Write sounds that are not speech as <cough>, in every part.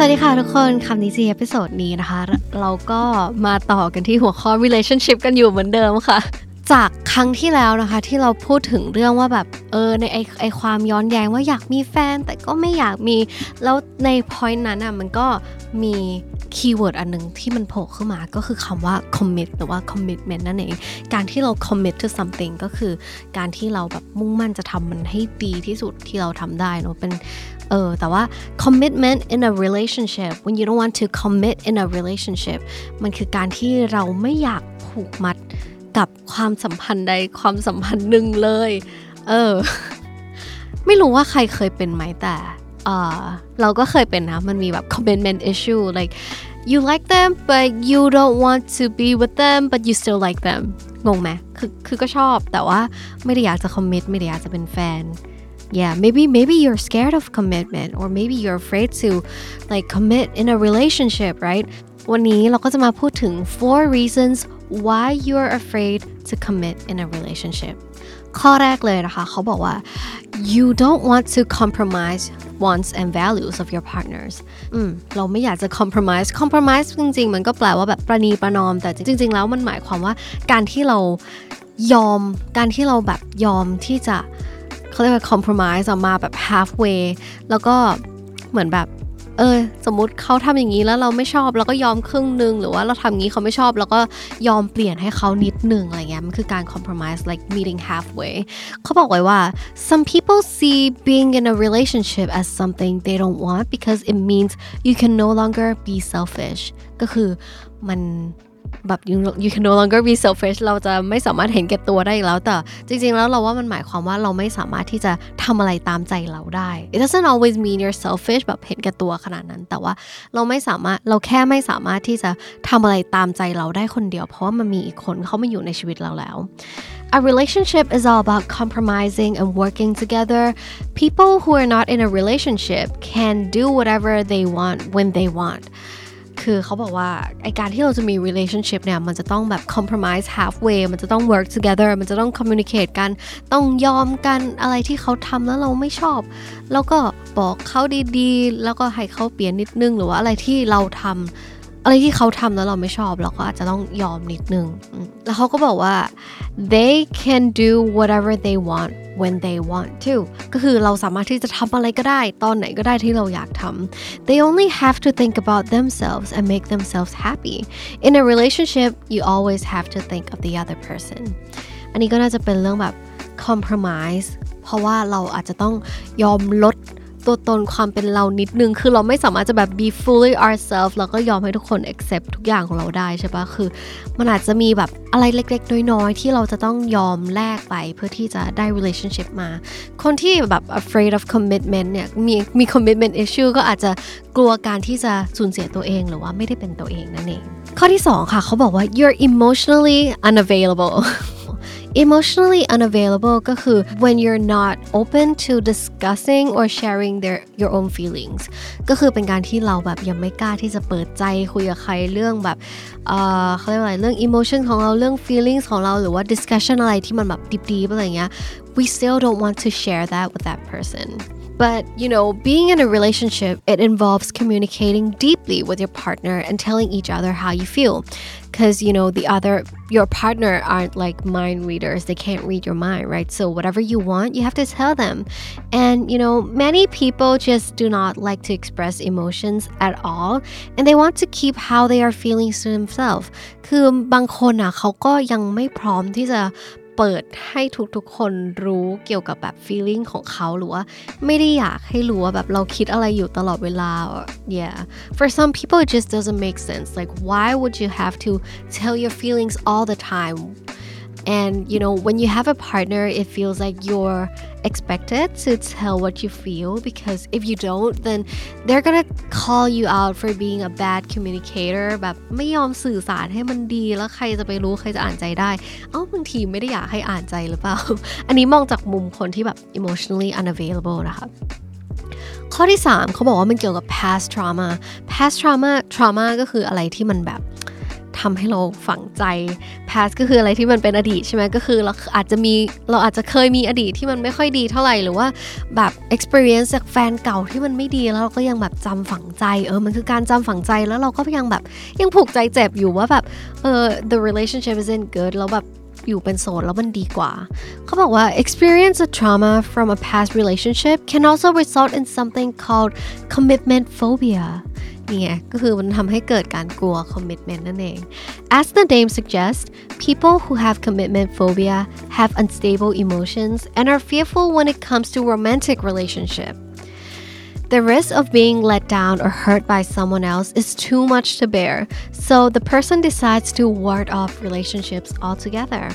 สวัสดีค่ะทุกคนคำนี้ดี episode นี้นะคะ เราก็มาต่อกันที่หัวข้อ relationship กันอยู่เหมือนเดิมค่ะ จากครั้งที่แล้วนะคะ ที่เราพูดถึงเรื่องว่าแบบเออในไอไอความย้อนแย้งว่าอยากมีแฟน แต่ก็ไม่อยากมี แล้วใน point นั้นอะมันก็มี keyword อันหนึ่งที่มันโผล่ขึ้นมาก็คือคำว่า commit หรือว่า commitment นั่นเอง การที่เรา commit to something ก็คือ การที่เราแบบมุ่งมั่นจะทำมันให้ดีที่สุดที่เราทำได้เนาะเป็นเออแต่ว่า commitment in a relationship when you don't want to commit in a relationship มันคือการที่เราไม่อยากผูกมัดกับความสัมพันธ์ใดความสัมพันธ์หนึ่งเลย เออ ไม่รู้ว่าใครเคยเป็นไหมแต่เราก็เคยเป็นนะ มันมีแบบ commitment issue like you like them but you don't want to be with them but you still like them งงไหมคือคือก็ชอบ แต่ว่าไม่ได้อยากจะ commit ไม่ได้อยากจะเป็นแฟน yeah maybe maybe you're scared of commitment or maybe you're afraid to like commit in a relationship right วันนี้เราก็จะมาพูดถึง four reasons why you're afraid to commit in a relationship ข้อแรกเลยนะคะเขาบอกว่า you don't want to compromise wants and values of your partners อืมเราไม่อยากจะ compromise compromise จริง ๆ มันก็แปลว่าแบบประนีประนอม แต่จริง ๆ แล้วมันหมายความว่าการที่เรายอม การที่เราแบบยอมที่จะเขาเรียกว่า compromise ออกมาแบบ halfway แล้วก็เหมือนแบบ เออสมมุติเขาทำอย่างนี้แล้วเราไม่ชอบแล้วก็ยอมครึ่งหนึ่งหรือว่าเราทำงี้เขาไม่ชอบแล้วก็ยอมเปลี่ยนให้เขานิดหนึ่งอะไรเงี้ยมันคือการ compromise like meeting halfway เขาบอกไว้ว่า some people see being in a relationship as something they don't want because it means you can no longer be selfish ก็คือมัน แบบ you you can no longer be selfish เราจะไม่สามารถเห็นแก่ตัวได้อีกแล้ว แต่จริงๆ แล้วเราว่ามันหมายความว่าเราไม่สามารถที่จะทำอะไรตามใจเราได้ it doesn't always mean you're selfish แบบเห็นแก่ตัวขนาดนั้น แต่ว่าเราไม่สามารถเราแค่ไม่สามารถที่จะทำอะไรตามใจเราได้คนเดียว เพราะว่ามันมีอีกคนเขามาอยู่ในชีวิตเราแล้ว A relationship is all about compromising and working together. People who are not in a relationship can do whatever they want when they want. คือเขาบอกว่าไอการที่เราจะมี relationship เนี่ยมันจะต้องแบบ compromise halfway มันจะต้อง work together มันจะต้อง communicate กัน ต้องยอมกันอะไรที่เขาทำแล้วเราไม่ชอบ แล้วก็บอกเขาดีๆ แล้วก็ให้เขาเปลี่ยนนิดนึงหรือว่าอะไรที่เราทำ อะไรที่เขาทำแล้วเราไม่ชอบเราก็อาจจะต้องยอมนิดนึง แล้วเขาก็บอกว่า they can do whatever they want when they want to ก็คือเราสามารถที่จะทำอะไรก็ได้ ตอนไหนก็ได้ที่เราอยากทำ they only have to think about themselves and make themselves happy in a relationship you always have to think of the other person อันนี้ก็น่าจะเป็นเรื่องแบบ compromise เพราะว่าเราอาจจะต้องยอมลด ตัวตนความเป็นเรานิดนึง คือเราไม่สามารถจะแบบ be fully ourselves แล้วก็ยอมให้ทุกคน accept ทุกอย่างของเราได้ใช่ปะคือ มันอาจจะมีแบบอะไรเล็กๆ น้อยๆ ที่เราจะต้องยอมแลกไปเพื่อที่จะได้ relationship มา คนที่แบบ afraid of commitment เนี่ยมีมี commitment issue ก็อาจจะกลัวการที่จะสูญเสียตัวเองหรือว่าไม่ได้เป็นตัวเองนั่นเอง ข้อที่ 2 ค่ะเขาบอกว่า you're emotionally unavailable emotionally unavailable ก็คือ when you're not open to discussing or sharing their your own feelings ก็คือเป็นการที่เราแบบยังไม่กล้าที่จะเปิดใจคุยกับใครเรื่องแบบเอ่อเขาเรียกว่าอะไรเรื่อง emotion ของเราเรื่อง feelings ของเราหรือว่า discussion อะไรที่มันแบบดีๆอะไรเงี้ย we still don't want to share that with that person But you know, being in a relationship, it involves communicating deeply with your partner and telling each other how you feel. Because you know, the other your partner aren't like mind readers, they can't read your mind, right? So whatever you want, you have to tell them. And you know, many people just do not like to express emotions at all, and they want to keep how they are feeling to themselves. คือบางคนอ่ะเขาก็ยังไม่พร้อมที่จะ เปิดให้ทุกๆคนรู้เกี่ยวกับแบบ feeling ของเขาหรือว่าไม่ได้อยากให้รู้ว่าแบบเราคิดอะไรอยู่ตลอดเวลา yeah for some people it just doesn't make sense like why would you have to tell your feelings all the time and you know, when you have a partner, it feels like you're expected to tell what you feel because if you don't, then they're gonna call you out for being a bad communicator แบบไม่ยอมสื่อสารให้มันดีแล้วใครจะไปรู้ใครจะอ่านใจได้ เอ้าบางทีไม่ได้อยากให้อ่านใจหรือเปล่า อันนี้มองจากมุมคนที่แบบ emotionally unavailable นะคะข้อที่ 3 เขาบอกว่ามันเกี่ยวกับ past trauma past trauma trauma ก็คืออะไรที่มันแบบ ทำให้เราฝังใจ past ก็คืออะไรที่มันเป็นอดีตใช่ไหมก็คือเราอาจจะมีเราอาจจะเคยมีอดีตที่มันไม่ค่อยดีเท่าไหร่หรือว่าแบบ experience จากแฟนเก่าที่มันไม่ดีแล้วเราก็ยังแบบจำฝังใจเออมันคือการจำฝังใจแล้วเราก็ยังแบบยังผูกใจเจ็บอยู่ว่าแบบเออ the relationship isn't good แล้วแบบอยู่เป็นโสดแล้วมันดีกว่า เขาบอกว่า experience a trauma from a past relationship can also result in something called commitment phobia นี่ไงก็คือมันทำให้เกิดการกลัว commitment นั่นเอง as the name suggests people who have commitment phobia have unstable emotions and are fearful when it comes to romantic relationship The risk of being let down or hurt by someone else is too much to bear, so the person decides to ward off relationships altogether.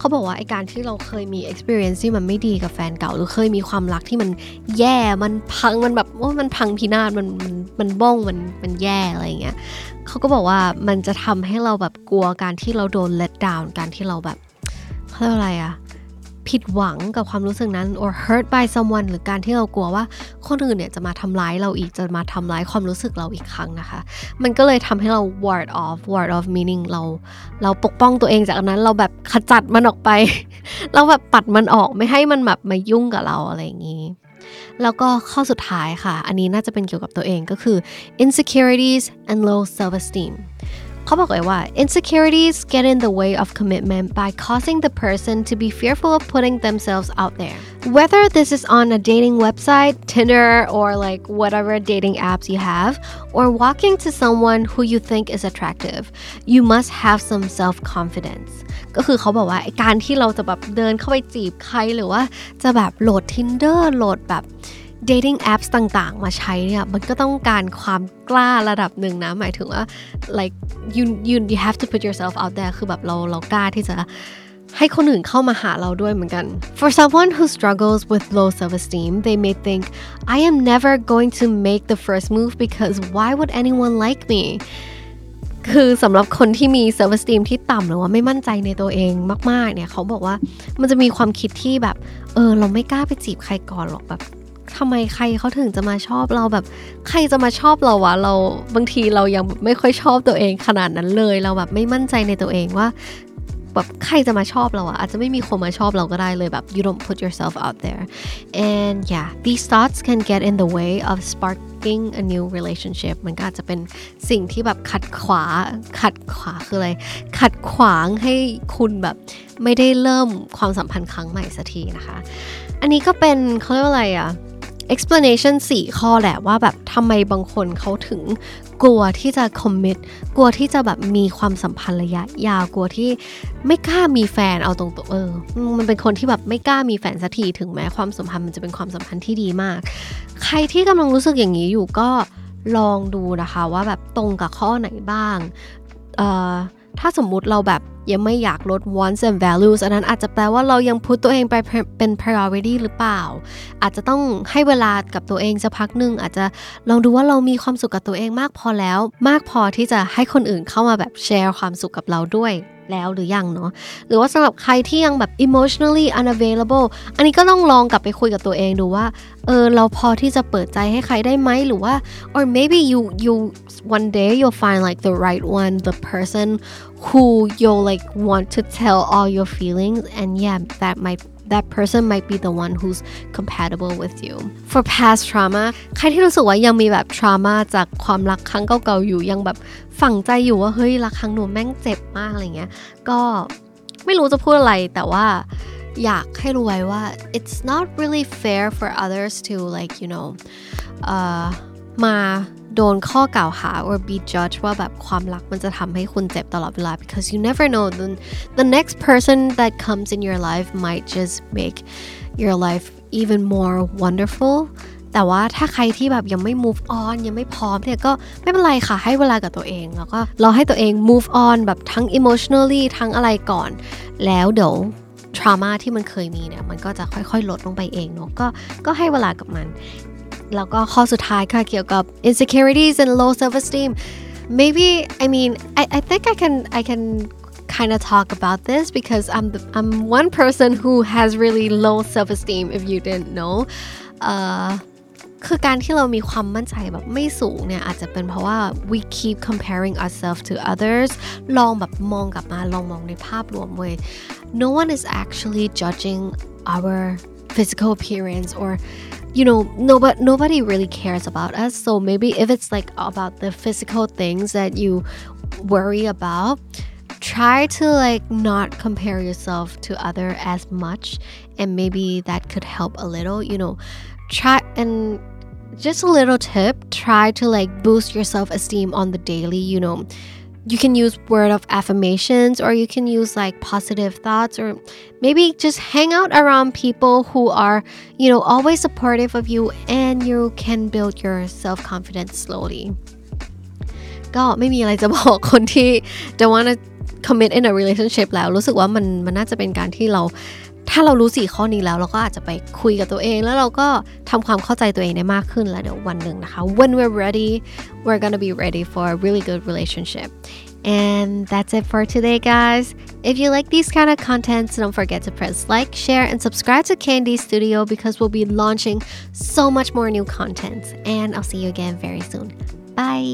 เขาบอกว่าไอการที่เราเคยมี experience ที่มันไม่ดีกับแฟนเก่า หรือเคยมีความรักที่มันแย่มันพังมันแบบว่ามันพังพินาศมันมันมันบ้องมันมันแย่อะไรเงี้ยเขาก็บอกว่ามันจะทำให้เราแบบกลัวการที่เราโดน let down การที่เราแบบเขาเรียกอะไรอะ ผิดหวังกับความรู้สึกนั้น or hurt by someone หรือการที่เรากลัวว่าคนอื่นเนี่ยจะมาทำร้ายเราอีกจะมาทำร้ายความรู้สึกเราอีกครั้งนะคะ มันก็เลยทำให้เรา ward off ward off meaning เรา เราปกป้องตัวเองจากนั้นเราแบบขจัดมันออกไป เราแบบปัดมันออกไม่ให้มันแบบมายุ่งกับเราอะไรอย่างนี้แล้วก็ข้อสุดท้ายค่ะ อันนี้น่าจะเป็นเกี่ยวกับตัวเองก็คือ insecurities and low self esteem เขาบอกเลยว่า insecurities get in the way of commitment by causing the person to be fearful of putting themselves out there. Whether this is on a dating website, Tinder, or like whatever dating apps you have, or walking to someone who you think is attractive, you must have some self confidence. ก็คือเขาบอกว่าการที่เราจะแบบเดินเข้าไปจีบใครหรือว่าจะแบบโหลด Tinder โหลดแบบ dating apps ต่างๆ มาใช้เนี่ยมันก็ต้องการความกล้าระดับหนึ่งนะ หมายถึงว่า like you you you have to put yourself out there คือแบบเราเรากล้าที่จะให้คนอื่นเข้ามาหาเราด้วยเหมือนกัน For someone who struggles with low self-esteem they may think I am never going to make the first move because why would anyone like me คือสำหรับคนที่มี self esteem ที่ต่ำหรือว่าไม่มั่นใจในตัวเองมาก ๆ เนี่ยเขาบอกว่ามันจะมีความคิดที่แบบ เออ เราไม่กล้าไปจีบใครก่อนหรอกแบบ ทำไมใครเขาถึงจะมาชอบเราแบบ ใครจะมาชอบเราวะเราบางทีเรายังไม่ค่อยชอบตัวเองขนาดนั้นเลย เราแบบไม่มั่นใจในตัวเองว่าแบบใครจะมาชอบเราอะอาจจะไม่มีคนมาชอบเราก็ได้เลยแบบ you don't put yourself out there and yeah these thoughts can get in the way of sparking a new relationship มันก็อาจจะเป็นสิ่งที่แบบขัดขวาขัดขวาคืออะไร ขัดขวางให้คุณแบบไม่ได้เริ่มความสัมพันธ์ครั้งใหม่สักทีนะคะ อันนี้ก็เป็นเขาเรียกว่าอะไรอะ explanation 4 ข้อแหละว่าแบบทำไมบางคนเขาถึงกลัวที่จะ commit กลัวที่จะแบบมีความสัมพันธ์ระยะยาวกลัวที่ไม่กล้ามีแฟนเอาตรงตัวเออ มันเป็นคนที่แบบไม่กล้ามีแฟนสักทีถึงแม้ความสัมพันธ์มันจะเป็นความสัมพันธ์ที่ดีมาก ใครที่กำลังรู้สึกอย่างนี้อยู่ก็ลองดูนะคะว่าแบบตรงกับข้อไหนบ้าง เอ่อถ้าสมมุติเราแบบยังไม่อยากลด wants and values อันนั้นอาจจะแปลว่าเรายังพุทตัวเองไปเป็น priority หรือเปล่า อาจจะต้องให้เวลากับตัวเองสักพักหนึ่งอาจจะลองดูว่าเรามีความสุขกับตัวเองมากพอแล้ว มากพอที่จะให้คนอื่นเข้ามาแบบแชร์ความสุขกับเราด้วยแล้วหรือยังเนาะหรือว่าสำหรับใครที่ยังแบบ emotionally unavailable อันนี้ก็ต้องลองกลับไปคุยกับตัวเองดูว่าเออเราพอที่จะเปิดใจให้ใครได้ไหมหรือว่า or maybe you you one day you'll find like the right one the person who you'll like want to tell all your feelings and yeah that might that person might be the one who's compatible with you for past trauma ใครที่รู้สึกว่ายังมีแบบ trauma จากความรักครั้งเก่าๆอยู่ยังแบบฝังใจอยู่ว่าเฮ้ยรักครั้งหนูแม่งเจ็บมากอะไรเงี้ยก็ไม่รู้จะพูดอะไรแต่ว่าอยากให้รู้ไว้ว่า it's not really fair for others to like you know uh, มา โดนข้อกล่าวหา or be judged ว่าแบบความรักมันจะทำให้คุณเจ็บตลอดเวลา because you never know the, the next person that comes in your life might just make your life even more wonderful แต่ว่าถ้าใครที่แบบยังไม่ move on ยังไม่พร้อมเนี่ยก็ไม่เป็นไรค่ะให้เวลากับตัวเอง แล้วก็รอให้ตัวเอง move on แบบทั้ง emotionally ทั้งอะไรก่อน แล้วเดี๋ยว trauma ที่มันเคยมีเนี่ยมันก็จะค่อยๆ ลดลงไปเองเนาะก็ก็ให้เวลากับมัน แล้วก็ข้อสุดท้ายค่ะเกี่ยวกับ insecurities and low self esteem maybe I mean I I think I can I can kind of talk about this because I'm the, I'm one person who has really low self esteem if you didn't know uh คือการที่เรามีความมั่นใจแบบไม่สูงเนี่ยอาจจะเป็นเพราะว่า we keep comparing ourselves to others ลองแบบมองกลับมาลองมองในภาพรวมเว้ย no one is actually judging our physical appearance or you know nobody nobody really cares about us. So maybe if it's like about the physical things that you worry about try to like not compare yourself to other as much and maybe that could help a little. You know try and just a little tip try to like boost your self-esteem on the daily you know you can use word of affirmations or you can use like positive thoughts or maybe just hang out around people who are you know always supportive of you and you can build your self-confidence slowly. ก็ไม่มีอะไรจะบอกคนที่ <laughs> don't want to commit in a relationship แล้วรู้สึกว่ามันมันน่าจะเป็นการที่เรา ถ้าเรารู้สี่ข้อนี้แล้วเราก็อาจจะไปคุยกับตัวเอง แล้วเราก็ทำความเข้าใจตัวเองได้มากขึ้นแล้วเดี๋ยววันหนึ่งนะคะ when we're ready we're gonna be ready for a really good relationship and that's it for today guys if you like these kind of contents don't forget to press like share and subscribe to candy studio because we'll be launching so much more new content and i'll see you again very soon bye